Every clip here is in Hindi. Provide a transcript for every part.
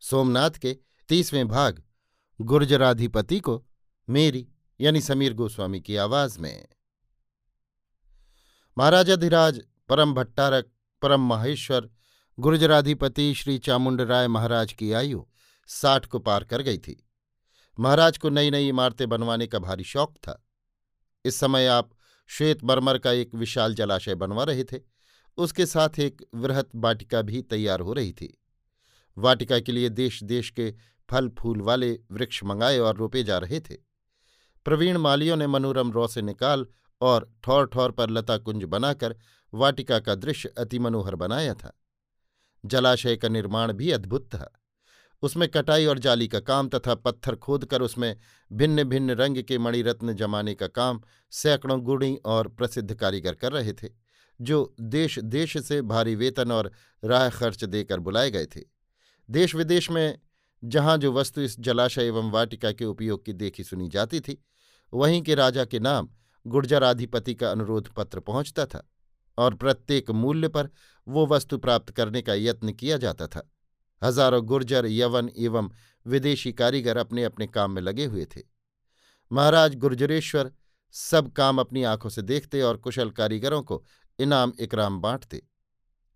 सोमनाथ के तीसवें भाग, गुर्जराधिपति को मेरी, यानी समीर गोस्वामी की आवाज़ में। महाराजाधिराज, परम भट्टारक, परम माहेश्वर, गुर्जराधिपति श्री चामुंड राय महाराज की आयु साठ को पार कर गई थी। महाराज को नई नई इमारतें बनवाने का भारी शौक था। इस समय आप श्वेत मरमर का एक विशाल जलाशय बनवा रहे थे। उसके साथ एक वृहत बाटिका भी तैयार हो रही थी। वाटिका के लिए देश देश के फल, फूल वाले वृक्ष मंगाए और रोपे जा रहे थे। प्रवीण मालियों ने मनोरम रौ से निकाल और ठौर ठौर पर लता कुंज बनाकर वाटिका का दृश्य अति मनोहर बनाया था। जलाशय का निर्माण भी अद्भुत था। उसमें कटाई और जाली का काम तथा पत्थर खोदकर उसमें भिन्न भिन्न रंग के मणिरत्न जमाने का काम सैकड़ों गुणी और प्रसिद्ध कारीगर कर रहे थे, जो देश देश से भारी वेतन और राह खर्च देकर बुलाए गए थे। देश विदेश में जहाँ जो वस्तु इस जलाशय एवं वाटिका के उपयोग की देखी सुनी जाती थी, वहीं के राजा के नाम गुर्जराधिपति का अनुरोध पत्र पहुँचता था और प्रत्येक मूल्य पर वो वस्तु प्राप्त करने का यत्न किया जाता था। हज़ारों गुर्जर, यवन एवं विदेशी कारीगर अपने अपने काम में लगे हुए थे। महाराज गुर्जरेश्वर सब काम अपनी आँखों से देखते और कुशल कारीगरों को इनाम इकराम बांटते।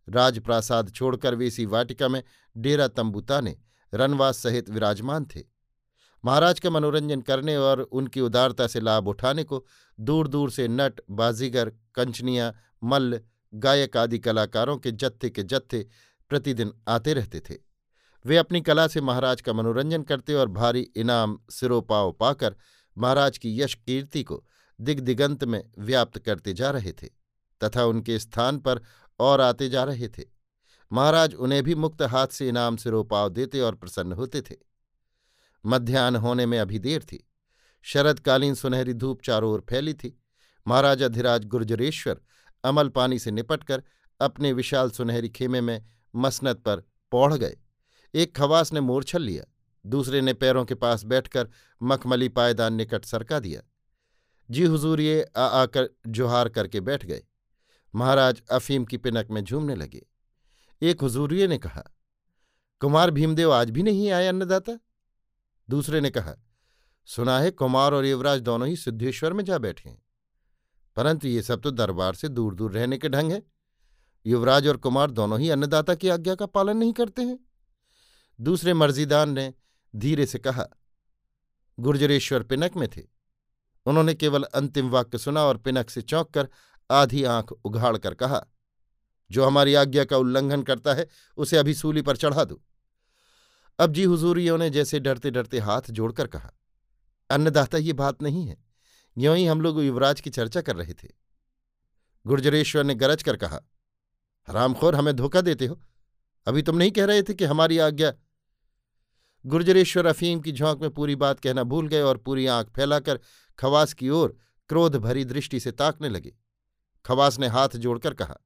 राजप्रासाद छोड़कर वे इसी वाटिका में डेरा तंबूताने रनवास सहित विराजमान थे। महाराज का मनोरंजन करने और उनकी उदारता से लाभ उठाने को दूर दूर से नट, बाजीगर, कंचनियाँ, मल्ल, गायक आदि कलाकारों के जत्थे के जत्थे प्रतिदिन आते रहते थे। वे अपनी कला से महाराज का मनोरंजन करते और भारी इनाम, सिरोपाव पाकर महाराज की यश कीर्ति को दिग्दिगंत में व्याप्त करते जा रहे थे तथा उनके स्थान पर और आते जा रहे थे। महाराज उन्हें भी मुक्त हाथ से इनाम सिरोपाव देते और प्रसन्न होते थे। मध्यान्ह होने में अभी देर थी। शरदकालीन सुनहरी धूप चारों ओर फैली थी। महाराज अधिराज गुर्जरेश्वर अमल पानी से निपटकर अपने विशाल सुनहरी खेमे में मसनत पर पौढ़ गए। एक खवास ने मोरछल लिया, दूसरे ने पैरों के पास बैठकर मखमली पायदान निकट सरका दिया। जी हुजूर ये आ आकर जोहार करके बैठ गए। महाराज अफीम की पिनक में झूमने लगे। एक हुजूरिये ने कहा, कुमार भीमदेव आज भी नहीं आए अन्नदाता? दूसरे ने कहा, सुना है कुमार और युवराज दोनों ही सिद्धेश्वर में जा बैठे हैं। परंतु ये सब तो दरबार से दूर दूर रहने के ढंग है। युवराज और कुमार दोनों ही अन्नदाता की आज्ञा का पालन नहीं करते हैं। दूसरे मर्जीदान ने धीरे से कहा, गुर्जरेश्वर पिनक में थे। उन्होंने केवल अंतिम वाक्य सुना और पिनक से चौंक कर आधी आँख उघाड़ कर कहा, जो हमारी आज्ञा का उल्लंघन करता है, उसे अभी सूली पर चढ़ा दो। अब जी हुजूरियों ने जैसे डरते डरते हाथ जोड़कर कहा, अन्नदाता, ये बात नहीं है। यों ही हम लोग युवराज की चर्चा कर रहे थे। गुर्जरेश्वर ने गरज कर कहा, हरामखोर, हमें धोखा देते हो। अभी तुम नहीं कह रहे थे कि हमारी आज्ञा गुर्जरेश्वर अफीम की झोंक में पूरी बात कहना भूल गए और पूरी आँख फैलाकर खवास की ओर क्रोध भरी दृष्टि से ताकने लगे। खवास ने हाथ जोड़कर कहा,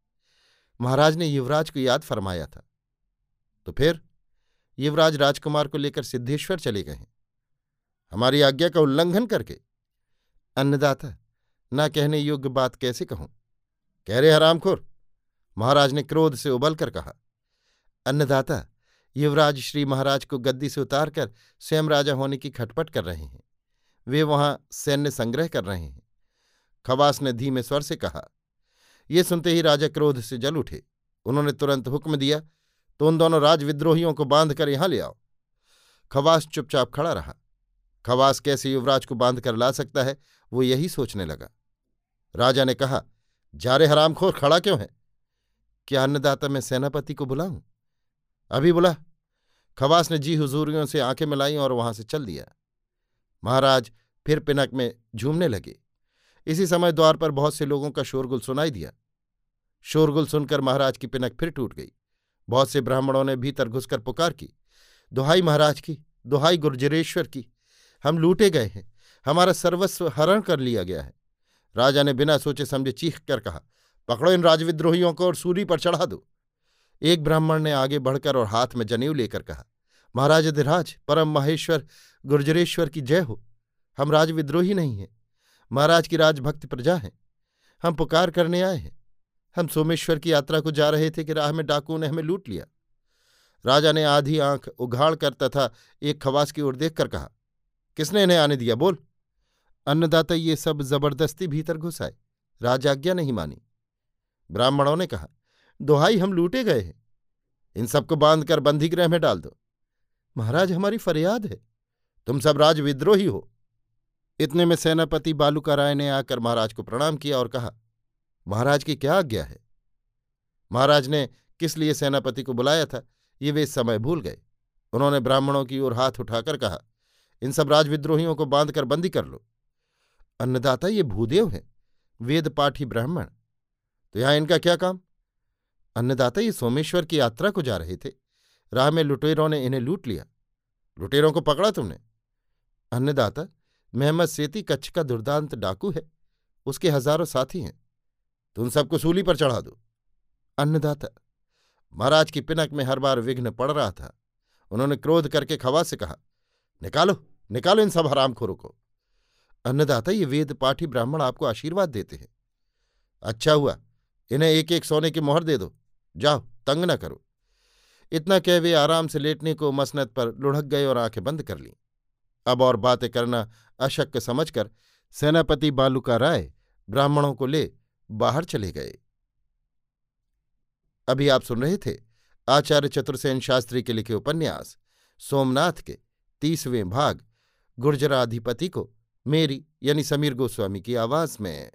महाराज ने युवराज को याद फरमाया था। तो फिर युवराज राजकुमार को लेकर सिद्धेश्वर चले गए हमारी आज्ञा का उल्लंघन करके। अन्नदाता, ना कहने योग्य बात कैसे कहूँ? कह रहे हरामखोर, महाराज ने क्रोध से उबलकर कहा, अन्नदाता, युवराज श्री महाराज को गद्दी से उतारकर स्वयं राजा होने की खटपट कर रहे हैं। वे वहाँ सैन्य संग्रह कर रहे हैं। खवास ने धीमे स्वर से कहा ये सुनते ही राजा क्रोध से जल उठे। उन्होंने तुरंत हुक्म दिया तो उन दोनों राजविद्रोहियों को बाँध कर यहाँ ले आओ। खवास चुपचाप खड़ा रहा। खवास कैसे युवराज को बाँध कर ला सकता है, वो यही सोचने लगा। राजा ने कहा जा रे हरामखोर खड़ा क्यों है? क्या अन्नदाता मैं सेनापति को बुलाऊं? अभी बुला। खवास ने जी हुजूरियों से आँखें मिलाई और वहाँ से चल दिया। महाराज फिर पिनक में झूमने लगे। इसी समय द्वार पर बहुत से लोगों का शोरगुल सुनाई दिया। शोरगुल सुनकर महाराज की पिनक फिर टूट गई। बहुत से ब्राह्मणों ने भीतर घुसकर पुकार की, दुहाई महाराज की, दुहाई गुर्जरेश्वर की, हम लूटे गए हैं, हमारा सर्वस्व हरण कर लिया गया है। राजा ने बिना सोचे समझे चीख कर कहा, पकड़ो इन राजविद्रोहियों को और सूरी पर चढ़ा दो। एक ब्राह्मण ने आगे बढ़कर और हाथ में जनेऊ लेकर कहा, महाराज अधिराज परम माहेश्वर, गुर्जरेश्वर की जय हो, हम राजविद्रोही नहीं हैं। महाराज की राजभक्त प्रजा हैं। हम पुकार करने आए हैं। हम सोमेश्वर की यात्रा को जा रहे थे कि राह में डाकुओं ने हमें लूट लिया। राजा ने आधी आँख उघाड़ कर तथा एक खवास की ओर देखकर कहा, किसने इन्हें आने दिया? बोल। अन्नदाता ये सब ज़बरदस्ती भीतर घुस आए। राजाज्ञा नहीं मानी। ब्राह्मणों ने कहा, दोहाई हम लूटे गए हैं। इन सबको बांधकर बंदीगृह में डाल दो। महाराज, हमारी फरियाद है। तुम सब राजविद्रोही हो। इतने में सेनापति बालूका राय ने आकर महाराज को प्रणाम किया और कहा, महाराज की क्या आज्ञा है? महाराज ने किस लिए सेनापति को बुलाया था, ये वे समय भूल गए। उन्होंने ब्राह्मणों की ओर हाथ उठाकर कहा, इन सब राजविद्रोहियों को बांधकर बंदी कर लो। अन्नदाता ये भूदेव हैं, वेद पाठी ब्राह्मण तो यहाँ इनका क्या काम? अन्नदाता ये सोमेश्वर की यात्रा को जा रहे थे, राह में लुटेरों ने इन्हें लूट लिया। लुटेरों को पकड़ा तुमने। अन्नदाता मेहमद सेती कच्छ का दुर्दांत डाकू है। उसके हज़ारों साथी हैं। तुम सबको सूली पर चढ़ा दो। अन्नदाता, महाराज की पिनक में हर बार विघ्न पड़ रहा था। उन्होंने क्रोध करके खवा से कहा, निकालो निकालो इन सब हरामखोरों को। अन्नदाता, ये वेद पाठी ब्राह्मण आपको आशीर्वाद देते हैं। अच्छा हुआ, इन्हें एक एक सोने की मोहर दे दो। जाओ, तंग न करो। इतना कह वे आराम से लेटने को मसनत पर लुढ़क गए और आँखें बंद कर लीं। अब और बातें करना अशक्य समझकर सेनापति बालूका राय ब्राह्मणों को ले बाहर चले गए। अभी आप सुन रहे थे आचार्य चतुर्सेन शास्त्री के लिखे उपन्यास, सोमनाथ के तीसवें भाग, गुर्जराधिपति को मेरी यानी समीर गोस्वामी की आवाज़ में।